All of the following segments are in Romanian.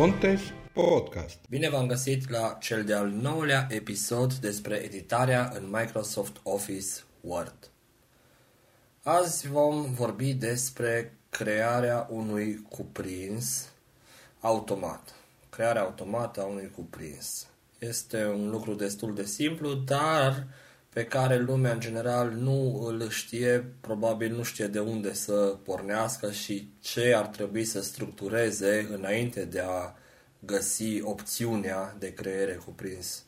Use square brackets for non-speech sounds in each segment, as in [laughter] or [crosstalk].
Contes Podcast. Bine v-am găsit la cel de-al nouălea episod despre editarea în Microsoft Office Word. Azi vom vorbi despre crearea unui cuprins automat. Crearea automată a unui cuprins. Este un lucru destul de simplu, dar pe care lumea în general nu îl știe, probabil nu știe de unde să pornească și ce ar trebui să structureze înainte de a găsi opțiunea de creere cuprins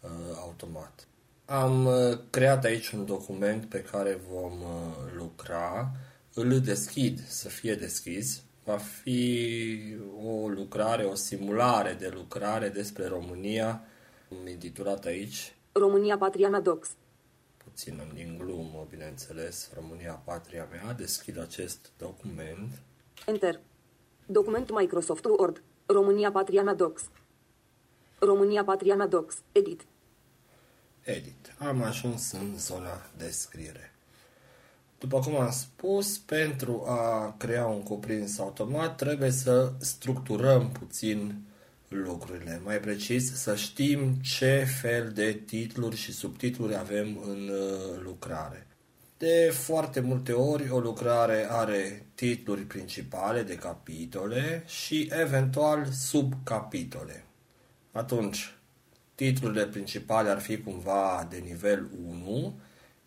uh, automat. Am uh, creat aici un document pe care vom uh, lucra, îl deschid să fie deschis, va fi o lucrare, o simulare de lucrare despre România, intitulat aici România Patria mea Docs. puțin din glumă, bineînțeles, România Patria mea, deschid acest document. Enter. Document Microsoft Word. România Patria mea Docs. România Patria mea Docs. Edit. Edit. Am ajuns în zona de scriere. După cum am spus, pentru a crea un cuprins automat trebuie să structurăm puțin lucrurile. Mai precis, să știm ce fel de titluri și subtitluri avem în uh, lucrare. De foarte multe ori o lucrare are titluri principale de capitole și eventual subcapitole. Atunci, titlurile principale ar fi cumva de nivel 1,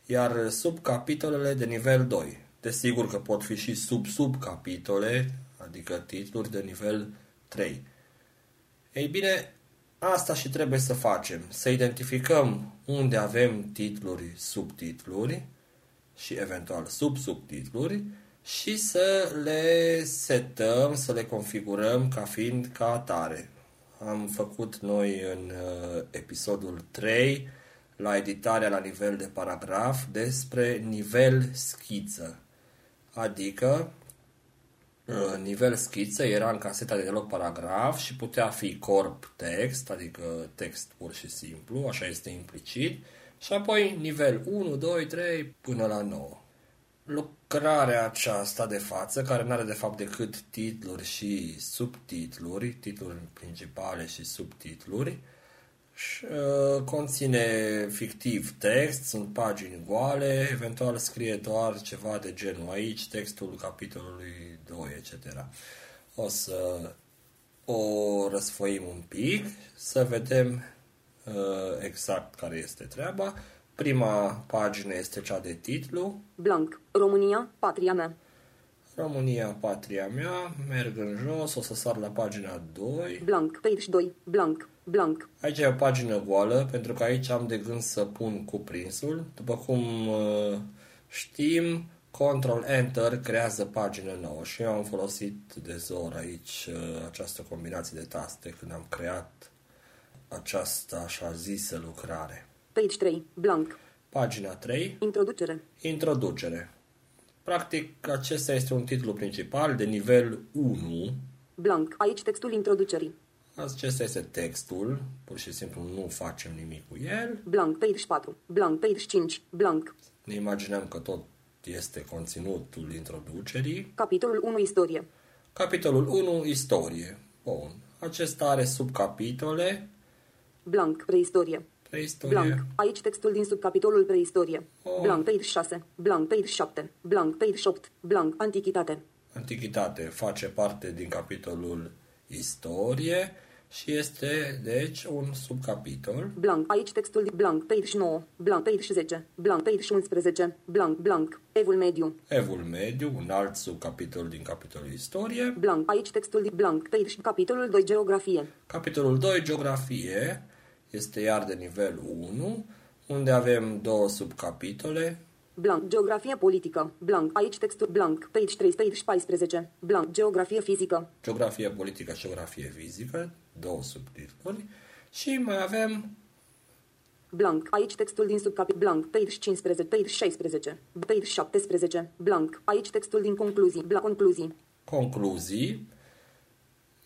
iar subcapitolele de nivel 2. Desigur că pot fi și sub-subcapitole, adică titluri de nivel 3. Ei bine, asta și trebuie să facem, să identificăm unde avem titluri, subtitluri și eventual sub-subtitluri și să le setăm, să le configurăm ca fiind ca atare. Am făcut noi în uh, episodul 3 la editarea la nivel de paragraf despre nivel schiță. Adică uh, nivel schiță era în caseta de deloc paragraf și putea fi corp text, adică text pur și simplu, așa este implicit, și apoi nivel 1, 2, 3 până la 9. Lucrarea aceasta de față, care nu are de fapt decât titluri și subtitluri, titluri principale și subtitluri, și, uh, conține fictiv text, sunt pagini goale, eventual scrie doar ceva de genul aici, textul capitolului 2, etc. O să o răsfoim un pic, să vedem uh, exact care este treaba. Prima pagină este cea de titlu, Blank. România Patria mea. România, patria mea, merg în jos, o să sar la pagina 2. Blank. Page 2. Blank. Blank. Aici e o pagină goală, pentru că aici am de gând să pun cuprinsul. După cum uh, știm, Control-Enter creează pagină nouă și eu am folosit de zor aici uh, această combinație de taste când am creat această așa zisă lucrare. Page 3. Blank. Pagina 3, Introducere. introducere. Practic, acesta este un titlu principal de nivel 1. Blank. Aici textul introducerii. Acesta este textul, pur și simplu nu facem nimic cu el. Blank. Page 4. Blank. Page 5. Blank. Ne imaginăm că tot este conținutul introducerii. Capitolul 1. Istorie. Capitolul 1, istorie. Bun. Acesta are subcapitole. Blank. Preistorie. Preistorie. Blank. Aici textul din subcapitolul preistorie. Oh. Blank. Page 6. Blank. Page 7. Blank. Page 8. Blank. Antichitate. Antichitate face parte din capitolul istorie și este, deci, un subcapitol. Blank. Aici textul din blank. Page 9. Blank. Page 10. Blank. Page 11. Blank. Blank. Evul mediu. Evul mediu, un alt subcapitol din capitolul istorie. Blank. Aici textul din blank. Page. Capitolul 2. Geografie. Capitolul 2, geografie, este iar de nivel 1, unde avem două subcapitole. Blank. Geografie politică. Blank. Aici textul blank. Page 3. Page 14. Blank. Geografie fizică. Geografie politică și geografie fizică, două subtitluri. Și mai avem Blank. Aici textul din subcapitol. Blank. Page 15. Page 16. Page 17. Blank. Aici textul din concluzii. Blank. Concluzii. concluzii,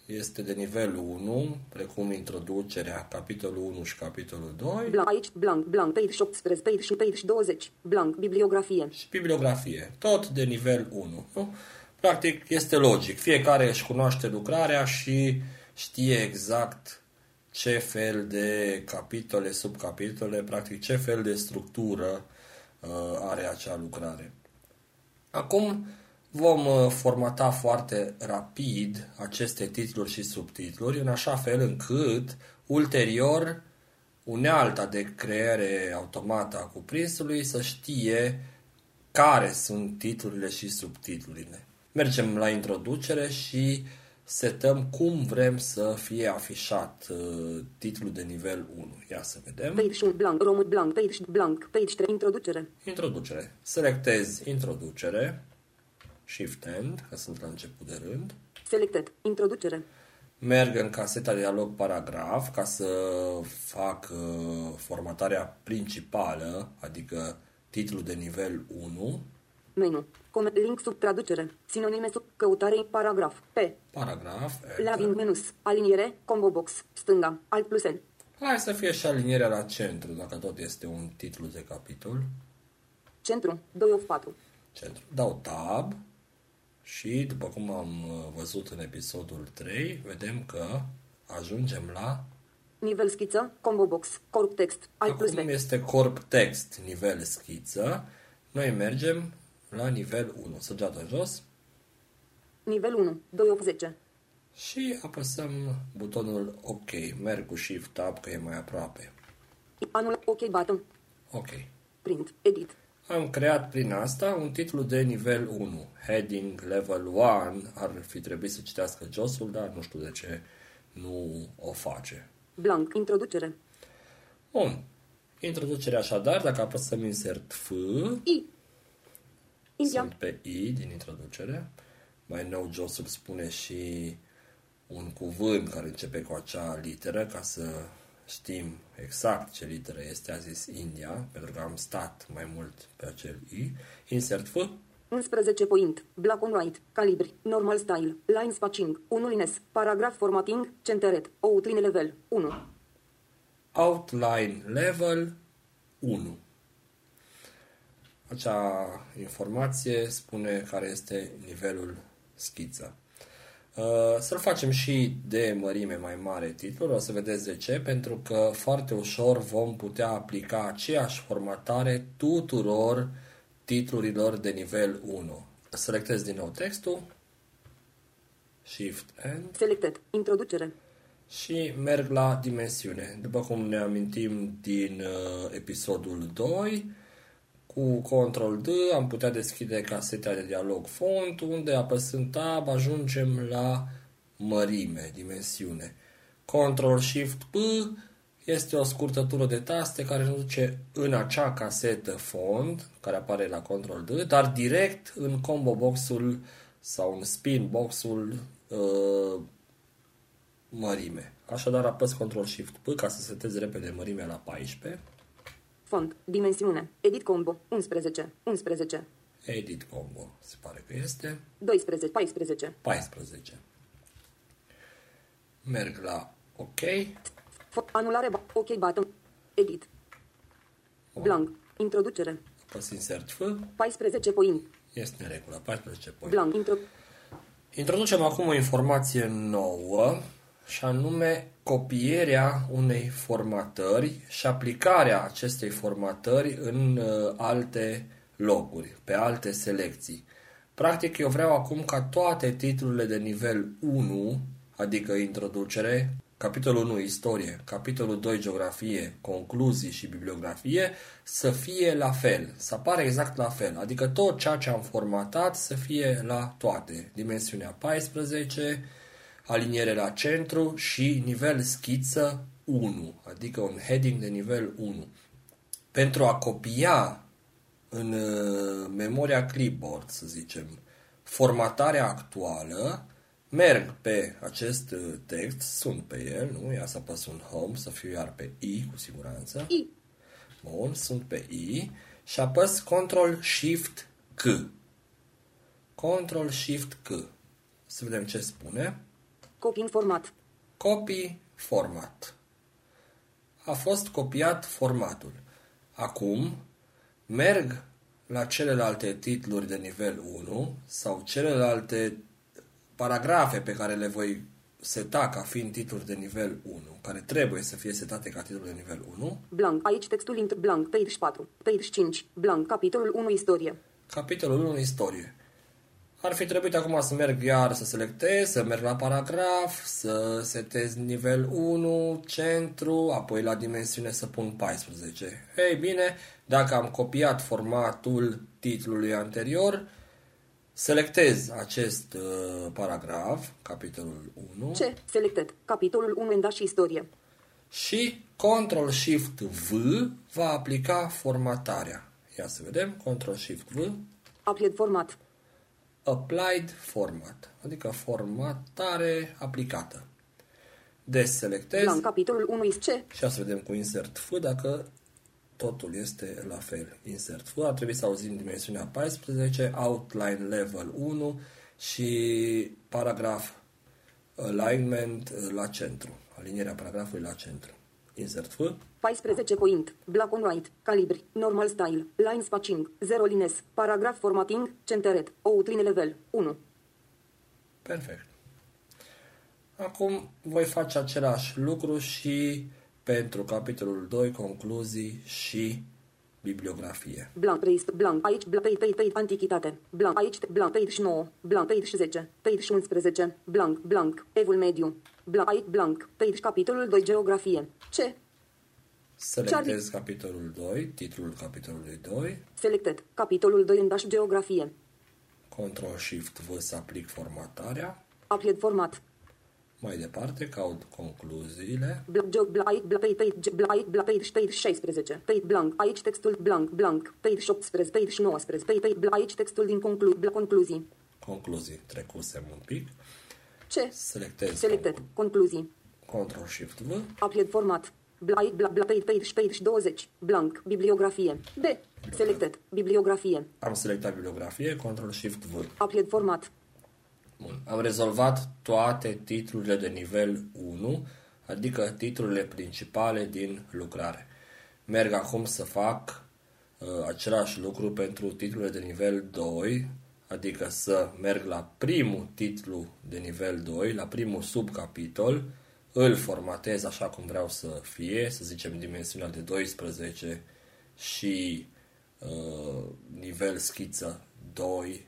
este de nivel 1, precum introducerea, capitolul 1 și capitolul 2, Blank. Aici blank. Blank. Page 18. Page și page 20. Blank. Bibliografie. și bibliografie, tot de nivel 1. Nu? Practic este logic, fiecare își cunoaște lucrarea și știe exact ce fel de capitole, subcapitole, practic ce fel de structură uh, are acea lucrare. Acum vom uh, formata foarte rapid aceste titluri și subtitluri în așa fel încât ulterior unealta de creare automată a cuprinsului să știe care sunt titlurile și subtitlurile. Mergem la introducere și setăm cum vrem să fie afișat uh, titlul de nivel 1. Ia să vedem. Page 1 blank, român blank, page blank, page 3, introducere. Introducere. Selectez introducere. Shift End, că sunt la început de rând. Selected, introducere. Merg în caseta de dialog paragraf ca să fac uh, formatarea principală, adică titlul de nivel 1. Menu. Com- link sub traducere. Sinonime sub căutare paragraf. P. Paragraf. Lavin menus. Aliniere. Combo box. Stânga. Alt plus N. Hai să fie și alinierea la centru, dacă tot este un titlu de capitol. Centru. 2 of 4. Centru. Dau tab și, după cum am uh, văzut în episodul 3, vedem că ajungem la... Nivel schiță. Combo box. Corp text. Alt plus Acum V. este corp text, nivel schiță. Noi mergem la nivel 1. Săgeată jos Nivel 1. 2 of 10. și apăsăm butonul OK. Merg cu Shift Tab că e mai aproape. Anul OK button. OK. Print. Edit. Am creat prin asta un titlu de nivel 1. Heading level 1 ar fi trebuit să citească josul, dar nu știu de ce nu o face. Blank. Introducere. Bun. Introducerea așadar, dacă apăsăm insert F, I. India. sunt pe I din introducere. Mai nou josul spune și un cuvânt care începe cu acea literă ca să știm exact ce literă este, a zis India, pentru că am stat mai mult pe acel I. Insert F, 11 point. Black on white. Calibri. Normal style. Line spacing. 1 lines. Paragraph formatting. Centeret. Outline level. 1. Outline Level 1. Acea informație spune care este nivelul schiță. Uh, Să-l facem și de mărime mai mare titlul, o să vedeți de ce, pentru că foarte ușor vom putea aplica aceeași formatare tuturor titlurilor de nivel 1. Selectez din nou textul, Shift N Selected. Introducere. și merg la dimensiune. După cum ne amintim din uh, episodul 2, cu Ctrl D am putea deschide caseta de dialog font, unde apăsând Tab ajungem la mărime, dimensiune. Ctrl Shift P este o scurtătură de taste care ne duce în acea casetă font, care apare la Ctrl D, dar direct în combo boxul sau în spin boxul uh, mărime. Așadar apăs Ctrl Shift P ca să setez repede mărimea la 14. Font. Dimensiune. Edit combo. 11. 11. Edit combo, se pare că este 12. 14. 14. Merg la OK. Fo- anulare. ba- OK button. Edit. Blank. Introducere. Apăs Insert F. 14 point. Este în regulă, 14 point. Blank. Intro. Introducem acum o informație nouă și anume copierea unei formatări și aplicarea acestei formatări în uh, alte locuri, pe alte selecții. Practic, eu vreau acum ca toate titlurile de nivel 1, adică introducere, capitolul 1 istorie, capitolul 2 geografie, concluzii și bibliografie, să fie la fel, să apară exact la fel. Adică tot ceea ce am formatat să fie la toate. Dimensiunea 14, aliniere la centru și nivel schiță 1, adică un heading de nivel 1. Pentru a copia în uh, memoria clipboard, să zicem, formatarea actuală, merg pe acest uh, text, sunt pe el, nu? Ia să apăs un home, să fiu iar pe I, cu siguranță. I. Bun, sunt pe I și apăs Ctrl Shift C. Ctrl Shift C. Să vedem ce spune. Copying format. Copy format. A fost copiat formatul. Acum merg la celelalte titluri de nivel 1 sau celelalte paragrafe pe care le voi seta ca fiind titluri de nivel 1, care trebuie să fie setate ca titluri de nivel 1, Blank. Aici textul int blank. Page 4. Page 5. Blank. Capitolul 1 istorie. capitolul 1 istorie. Ar fi trebuit acum să merg iar să selectez, să merg la paragraf, să setez nivel 1, centru, apoi la dimensiune să pun 14. Ei bine, dacă am copiat formatul titlului anterior, selectez acest uh, paragraf, capitolul 1, C. Selected. Capitolul 1 îndași istorie. și Ctrl-Shift-V va aplica formatarea. Ia să vedem, Ctrl-Shift-V, Applied format. Applied Format, adică formatare aplicată. Deselectez Blank. Capitolul 1 is C. și o să vedem cu Insert F dacă totul este la fel. Insert F, ar trebui să auzim dimensiunea 14, Outline Level 1 și paragraf Alignment la centru, alinierea paragrafului la centru. Insert F, 14 point. Black on white. Calibri. Normal style. Line spacing. 0 lines. Paragraph formatting. Centered. Outline level. 1. Perfect. Acum voi face același lucru și pentru capitolul 2, concluzii și bibliografie. Blank. Preist. Blank. Aici. Blank. Page. Page. Page. Antichitate. Blank. Aici. Blank. Page 9. Blank. Page 10. Page 11. Blank. Blank. Evul mediu. Blank. Aici. Blank. Page. Capitolul 2. Geografie. C. Selectez capitolul 2, titlul capitolului 2, Selected. Capitolul 2 îndași geografie. Ctrl-Shift-V să aplic formatarea. Applied format. Mai departe, caut concluziile. Blank, geo, blank, aici, blank, page, page, blank, blank, page, page 16, page blank, aici textul blank, blank, page 18, page 19, page, page, blank, aici textul din conclu, blank, concluzii. Concluzii trecusem un pic. C. Selectez Selected. Concluzii. Ctrl-Shift-V. Applied format. Blank, blank, blank, page, page, page 20, blank, bibliografie. B. Selected. Bibliografie. Am selectat bibliografie, Ctrl-Shift-V. Applied format. Bun. Am rezolvat toate titlurile de nivel 1, adică titlurile principale din lucrare. Merg acum să fac uh, același lucru pentru titlurile de nivel 2, adică să merg la primul titlu de nivel 2, la primul subcapitol, îl formatez așa cum vreau să fie, să zicem dimensiunea de 12 și uh, nivel schiță 2,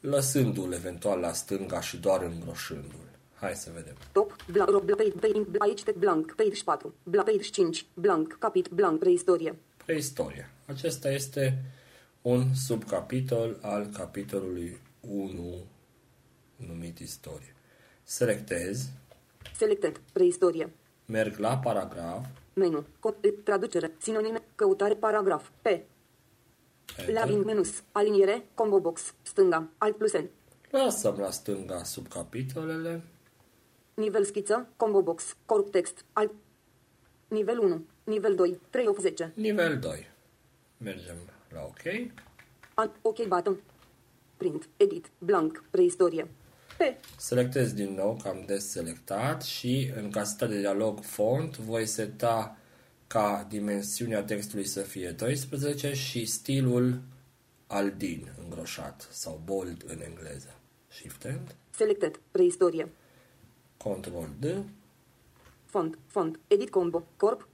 lăsându-l eventual la stânga și doar îngroșându-l. Hai să vedem. Top, blank, ro, blank, page, page, blank, aici text blank, page 4, blank, page 5, blank, capit, blank, preistorie. Preistoria. Acesta este un subcapitol al capitolului 1 numit istorie. Selectez, Selected. Preistorie. merg la paragraf, Menu. Co- traducere. Sinonime. Căutare. Paragraf. P. Labing menus. Aliniere. Combo box. Stânga. Alt plus N. lăsăm la stânga subcapitolele, Nivel schiță. Combo box. Corp text. Alt. Nivel 1. Nivel 2. 3 of 10. nivel 2. Mergem la OK. Alt. OK button. Print. Edit. Blank. Preistorie. P. Selectez din nou că am deselectat și în caseta de dialog font voi seta ca dimensiunea textului să fie 12 și stilul aldin îngroșat sau bold în engleză. Shift End, Selected. Preistorie. Control D, Font. Font. Edit combo. Corp.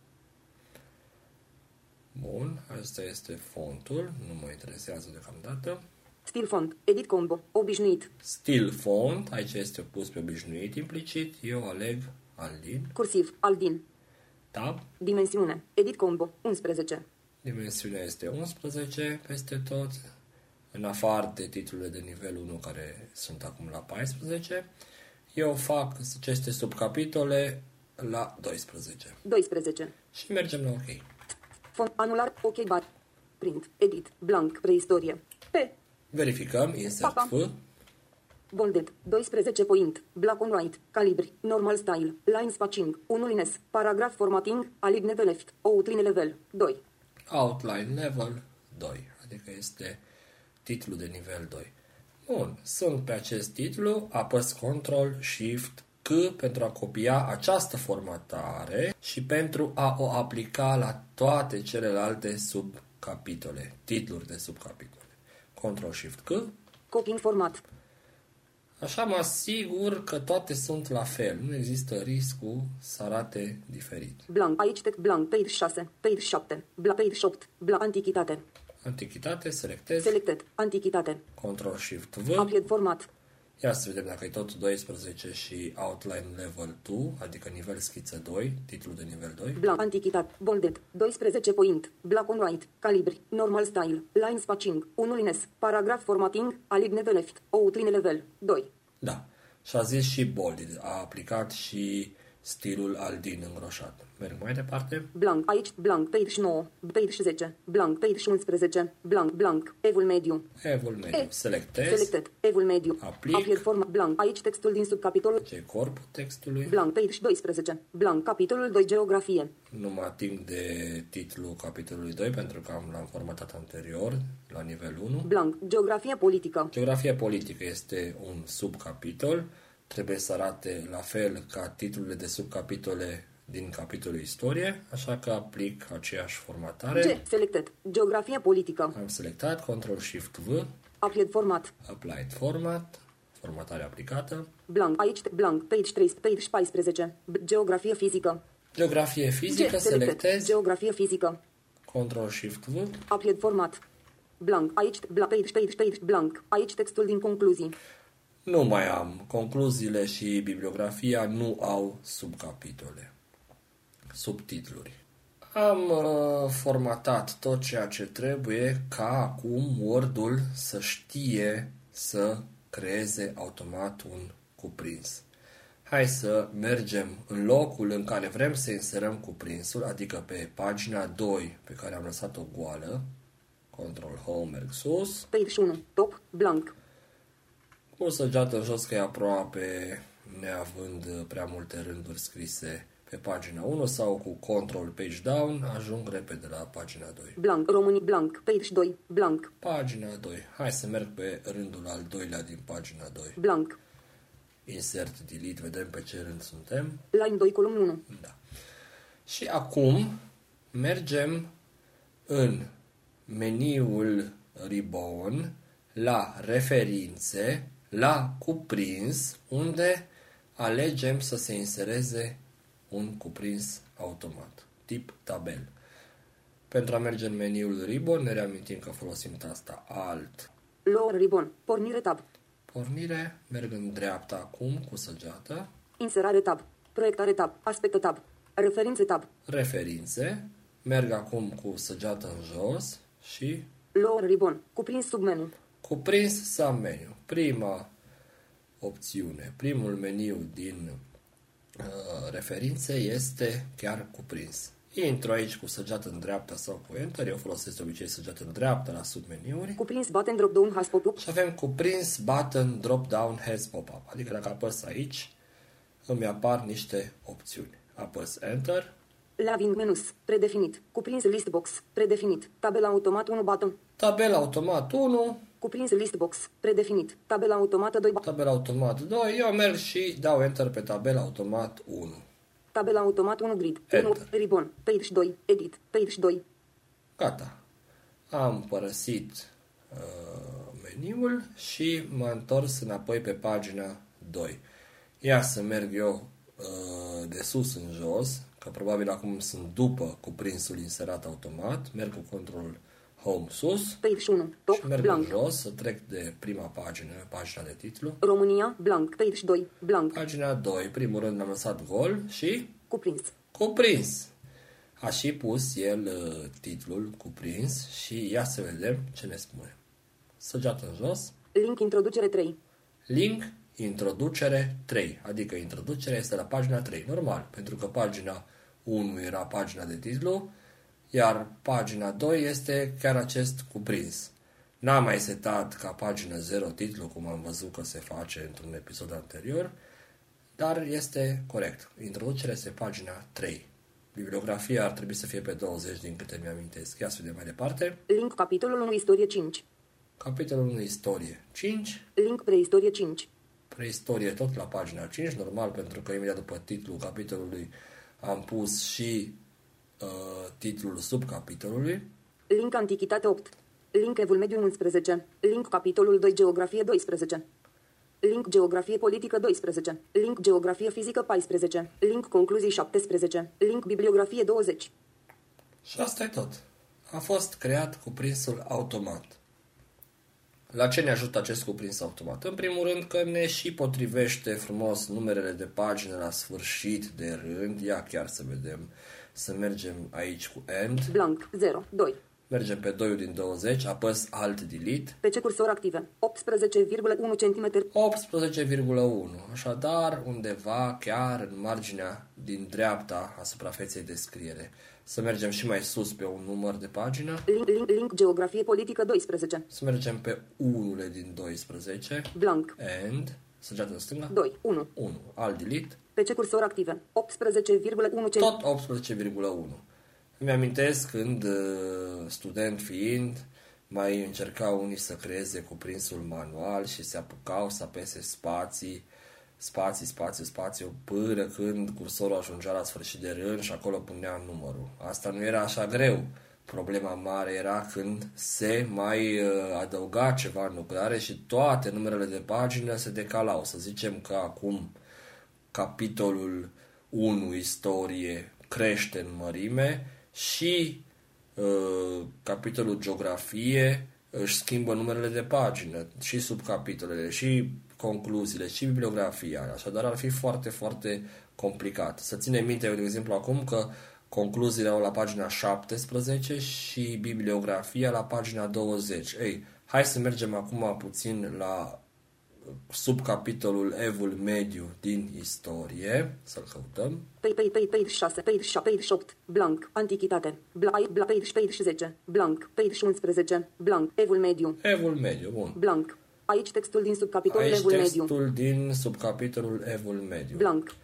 bun, asta este fontul, nu mă interesează deocamdată. Stil font. Edit combo. Obișnuit. Stil font, aici este pus pe obișnuit implicit, eu aleg aldin, Cursiv. Aldin. tab, Dimensiune. Edit combo. 11. Dimensiunea este 11 peste tot, în afară de titlurile de nivel 1 care sunt acum la 14. Eu fac aceste subcapitole la 12 12. și mergem la OK. Font anular, ok bar. Print, edit, blank, preistorie. P. Verificăm, insert Papa. F, Bolded, 12 point, black on white, calibri, normal style, line spacing, 1 lines, paragraph formatting, aligned left, outline level, 2. outline level 2, adică este titlul de nivel 2. Bun, sunt pe acest titlu, apăs Ctrl Shift C pentru a copia această formatare și pentru a o aplica la toate celelalte subcapitole, titluri de subcapitole. Ctrl Shift C, Copying format, Așa mă asigur că toate sunt la fel. Nu există riscul să arate diferit. Blank. Aici text blank. Page 6. Page 7. Bla page 8. Bla antichitate. Antichitate, selectez, Selected. Antichitate. Ctrl-Shift V. Applied format. Ia să vedem dacă e tot 12 și Outline Level 2, adică nivel schiță 2, titlul de nivel 2. Blank. Antichitat. Bolded. 12 point. Black on white. Calibri. Normal style. Line spacing. 1 lines. Paragraph formatting. Aligne the left. Outline level. 2. Da. Și a zis și bolded. A aplicat și stilul Aldin îngroșat. Merg mai departe. Blank. Aici. Blank. Page 9. Page 10. Blank. Page 11. Blank. Blank. Evul mediu. Evul mediu. E. Selectez. Selected. Evul mediu. Aplic. Applied format. Blank. Aici textul din subcapitolul. Ce e corpul textului. Blank. Page 12. Blank. Capitolul 2. Geografie. Nu mă ating de titlul capitolului 2 pentru că am, l-am formatat anterior, la nivel 1. Blank. Geografie politică. Geografia politică este un subcapitol. Trebuie să arate la fel ca titlurile de subcapitole din capitolul istorie, așa că aplic aceeași formatare. G. Selected. Geografie politică. Am selectat Ctrl-Shift-V, Applied format. Applied Format, formatare aplicată. Blank. Aici. Blank. Page 3. Page 14. B- Geografie fizică. Geografie fizică, G. Selected. selectez Geografie fizică. Ctrl-Shift-V, Applied format. Blank. Aici. Bla, page, page, page. Blank. Aici textul din concluzii. Nu mai am. Concluziile și bibliografia nu au subcapitole, subtitluri. Am uh, formatat tot ceea ce trebuie ca acum Word-ul să știe să creeze automat un cuprins. Hai să mergem în locul în care vrem să inserăm cuprinsul, adică pe pagina 2 pe care am lăsat-o goală, Control Home, merg sus, Page 1. Top. Blank. Cu săgeată în jos că e aproape neavând prea multe rânduri scrise pe pagina 1 sau cu Control Page Down ajung repede la pagina 2. Blank. Români. Blank. Page 2. Blank. Pagina 2. Hai să merg pe rândul al doilea din pagina 2. Blank. Insert, delete, vedem pe ce rând suntem. Line 2. Column 1. Da. Și acum mergem în meniul Ribbon la referințe, la cuprins, unde alegem să se insereze un cuprins automat, tip tabel. Pentru a merge în meniul Ribbon, ne reamintim că folosim tasta Alt. Lower ribbon. Pornire tab. Pornire, merg în dreapta acum cu săgeată, Inserare tab. Proiectare tab. Aspecte tab. Referințe tab. referințe, merg acum cu săgeată în jos și Lower ribbon. Cuprins submenu. Cuprins submenu. Prima opțiune, primul meniu din uh, referințe este chiar cuprins. Intru aici cu săgeată în dreapta sau cu Enter, eu folosesc de obicei săgeată în dreapta la submeniuri Cuprins button drop down has pop-up. și avem cuprins button drop down has pop-up, adică dacă apăs aici îmi apar niște opțiuni. Apăs Enter, Laving menus. Predefinit. Cuprins list box. Predefinit. Tabela automat 1 button. tabel automat 1, Cuprins list box. Predefinit. Tabela automată 2 button. tabel automat 2, eu merg și dau Enter pe tabel automat 1. Tabela automat 1 grid. 1 Enter. ribbon. Page 2. Edit. Page 2. Gata. Am părăsit uh, meniul și m-am întors înapoi pe pagina 2. Ia să merg eu uh, de sus în jos, că probabil acum sunt după cuprinsul inserat automat. Merg cu control Home sus Page 1. Top. și merg Blank. în jos să trec de prima pagină, pagina de titlu. România. Blank. Page 2. Blank. Pagina 2, primul rând am lăsat gol și Cuprins. cuprins. A și pus el uh, titlul cuprins și ia să vedem ce ne spune. Săgeată în jos, Link introducere 3. link, introducere 3, adică introducerea este la pagina 3, normal, pentru că pagina 1 era pagina de titlu, iar pagina 2 este chiar acest cuprins. N-am mai setat ca pagina 0 titlu, cum am văzut că se face într-un episod anterior, dar este corect. Introducerea este pagina 3. Bibliografia ar trebui să fie pe 20 din câte mi-amintesc. Ia să vedem mai departe. Link capitolul 1 istorie 5. Capitolul 1 istorie 5. Link preistorie 5. Preistorie tot la pagina 5, normal, pentru că imediat după titlul capitolului am pus și uh, titlul subcapitolului. Link antichitate 8. Link evul mediu 11. Link capitolul 2 geografie 12. Link geografie politică 12. Link geografie fizică 14. Link concluzii 17. Link bibliografie 20. Și asta e tot. A fost creat cuprinsul automat. La ce ne ajută acest cuprins automat? În primul rând că ne și potrivește frumos numerele de pagină la sfârșit de rând. Ia chiar să vedem. Să mergem aici cu end. Blank 0. 2. Mergem pe 2 din 20, apăs Alt Delete. PC cursor active. 18,1 cm. 18,1. Așadar, undeva chiar în marginea din dreapta a suprafeței de scriere. Să mergem și mai sus pe un număr de pagină. Link, link, link geografie politică 12. Să mergem pe 1 din 12. Blank And. Săgeată în stânga. 2. 1. 1. Alt delete. PC cursor active. 18,1 cm. Tot 18,1. Îmi amintesc când, uh, student fiind, mai încercau unii să creeze cuprinsul manual și se apucau să apese spații, spații, spațiu, spațiu, până când cursorul ajungea la sfârșit de rând și acolo punea numărul. Asta nu era așa greu. Problema mare era când se mai uh, adăuga ceva în lucrare și toate numerele de pagină se decalau. Să zicem că acum capitolul 1, istorie, crește în mărime și uh, capitolul geografie își schimbă numerele de pagină și subcapitolele și concluziile și bibliografia. Așadar ar fi foarte, foarte complicat. Să ținem minte, eu, de exemplu, acum că concluziile au la pagina 17 și bibliografia la pagina 20. Ei, hai să mergem acum puțin la subcapitolul Evul Mediu din istorie, să-l căutăm. Page, page, page, page 6, page 7, page 8, blank, antichitate, blank, blank, page, page 10, blank, page 11, blank, Evul Mediu, Evul Mediu, bun. blank. Aici textul din subcapitolul Aici Evul Mediu, textul din subcapitolul Evul Mediu. blank.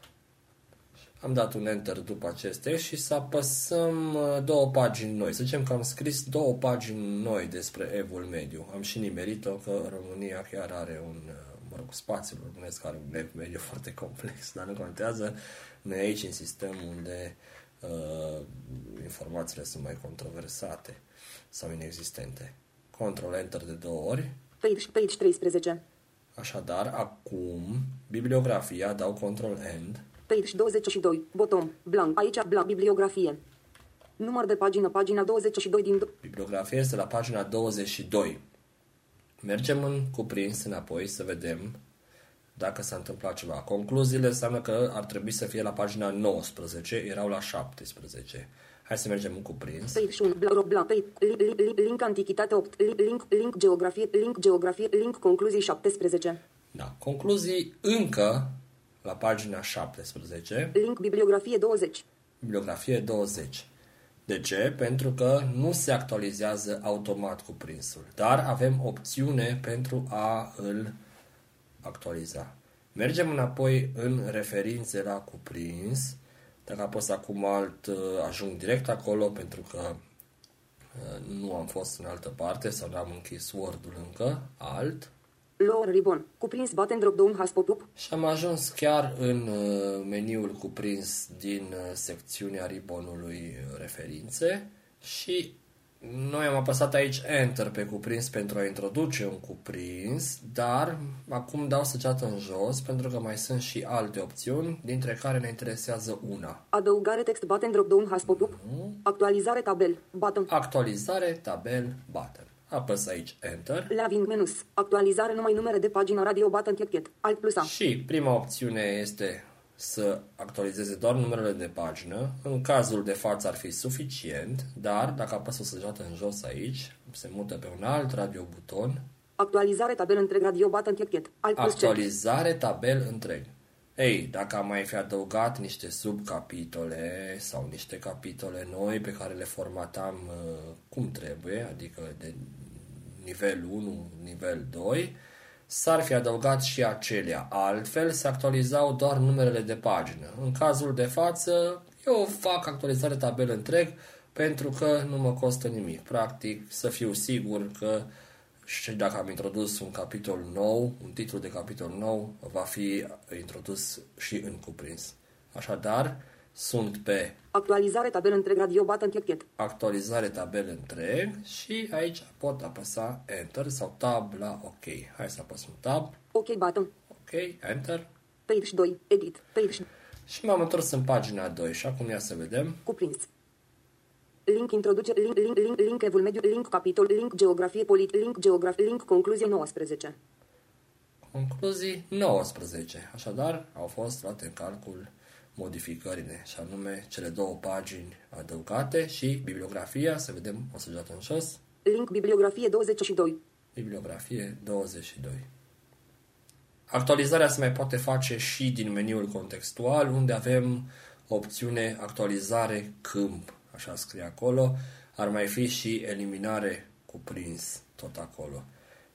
Am dat un enter după acest text și să apăsăm uh, două pagini noi. Să zicem că am scris două pagini noi despre Evul Mediu. Am și nimerit-o că România chiar are un, uh, mă rog, spațiul românesc are un Ev Mediu [laughs] foarte complex, dar nu contează. Noi aici insistăm unde uh, informațiile sunt mai controversate sau inexistente. Control Enter de două ori. Page, page 13, Așadar, acum, bibliografia, dau Control End, page 22, bottom, blank, aici blank, bibliografie. Număr de pagină, pagina 22 din... do- Bibliografia este la pagina 22. Mergem în cuprins înapoi să vedem dacă s-a întâmplat ceva. Concluziile înseamnă că ar trebui să fie la pagina 19, erau la 17. Hai să mergem în cuprins. Page 1, blank, blank, page, link, link, link, antichitate 8, link, link, link, geografie, link, geografie, link, concluzii 17, Da. Concluzii încă la pagina 17, link, bibliografie 20. bibliografie 20. De ce? Pentru că nu se actualizează automat cuprinsul, dar avem opțiune pentru a îl actualiza. Mergem înapoi în referințe la cuprins. Dacă apăs acum alt, uh, ajung direct acolo pentru că uh, nu am fost în altă parte sau n-am închis Word-ul încă. Alt. Lower ribbon. Cuprins button drop down has pop-up. Și am ajuns chiar în uh, meniul cuprins din uh, secțiunea ribbonului uh, referințe și noi am apăsat aici Enter pe cuprins pentru a introduce un cuprins, dar acum dau săgeată în jos pentru că mai sunt și alte opțiuni, dintre care ne interesează una. Adăugare text button drop down has pop-up. Actualizare tabel. Button. Actualizare, tabel, button. Apăs aici Enter Laving menus. Actualizare numai numere de pagină radio button cat cat. Alt plus A. Și prima opțiune este să actualizeze doar numerele de pagină. În cazul de față ar fi suficient, dar dacă apăs o săgeată în jos aici, se mută pe un alt radio buton, Actualizare tabel întreg radio button cat cat. Alt plus C. actualizare tabel întreg. Ei, dacă am mai fi adăugat niște subcapitole sau niște capitole noi pe care le formatam uh, cum trebuie, adică de nivel 1, nivel 2, s-ar fi adăugat și acelea. Altfel se actualizau doar numerele de pagină. În cazul de față, eu fac actualizare tabel întreg pentru că nu mă costă nimic. Practic, să fiu sigur că și dacă am introdus un capitol nou, un titlu de capitol nou, va fi introdus și în cuprins. Așadar, sunt pe Actualizare tabel întreg radio button cat cat. actualizare tabel întreg și aici pot apăsa Enter sau Tab la OK. Hai să apăsăm Tab. OK button. Ok, Enter. Page 2. Edit. Page. Și m-am întors în pagina 2 și acum ia să vedem. Cuprins. Link introducere, link, link, link, link, evul mediu, link capitol, link geografie polit, link geografie, link concluzie 19. Concluzii 19. Așadar, au fost luate în calcul modificările, și anume cele două pagini adăugate și bibliografia, să vedem o săgeată în jos, Link bibliografie 22. bibliografie 22. Actualizarea se mai poate face și din meniul contextual, unde avem opțiune actualizare câmp, așa scrie acolo. Ar mai fi și eliminare cuprins, tot acolo.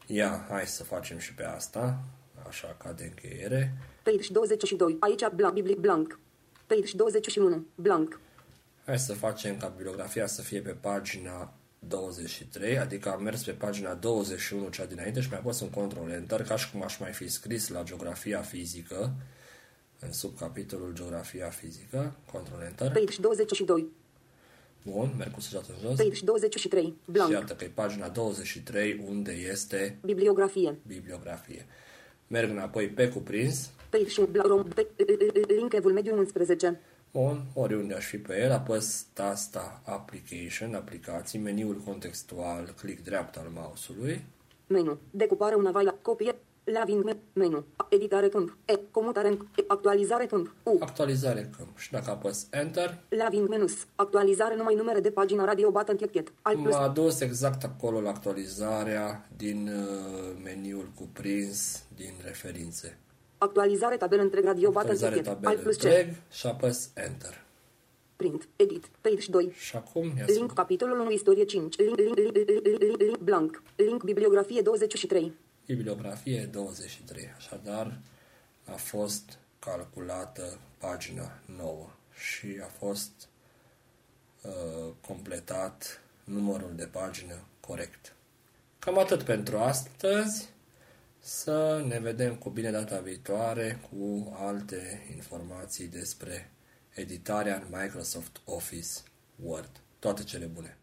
Ia, hai să facem și pe asta, așa ca de încheiere. Page 22. Aici blank, bibli, blank. Page 21. Blank. Hai să facem ca bibliografia să fie pe pagina 23, adică am mers pe pagina 21, cea dinainte, și mai apăs un control enter, ca și cum aș mai fi scris la geografia fizică, în subcapitolul geografia fizică, control enter. Page 22. Bun, merg cu săgeată în jos. Page 23. Și Blank. iată că e pagina 23, unde este Bibliografie. bibliografie. Merg înapoi pe cuprins. Page și blank. Rom, pe, link evul mediu 11. Bun, oriunde aș fi pe el, apăs tasta Application, aplicații, meniul contextual, click dreapta al mouse-ului. Menu. Decupare una vaila. Copie. Laving me- menu. Editare câmp. E. Comutare în e, Actualizare câmp. U. Actualizare câmp. Și dacă apăs Enter, Laving menus. Actualizare numai numere de pagina radio button ticket. Alt plus. m-a dus exact acolo la actualizarea din uh, meniul cuprins din referințe. Actualizare tabel întreg radio button Actualizare ticket. tabel Alt plus C. întreg și apăs Enter. Print. Edit. Page 2. Și acum, ia să Link capitolul 1 istorie 5. Link, link, link, link, link, link, link blank. Link bibliografie 23. Bibliografie 23. Așadar, a fost calculată pagina 9 și a fost uh, completat numărul de pagină corect. Cam atât pentru astăzi. Să ne vedem cu bine data viitoare cu alte informații despre editarea în Microsoft Office Word. Toate cele bune!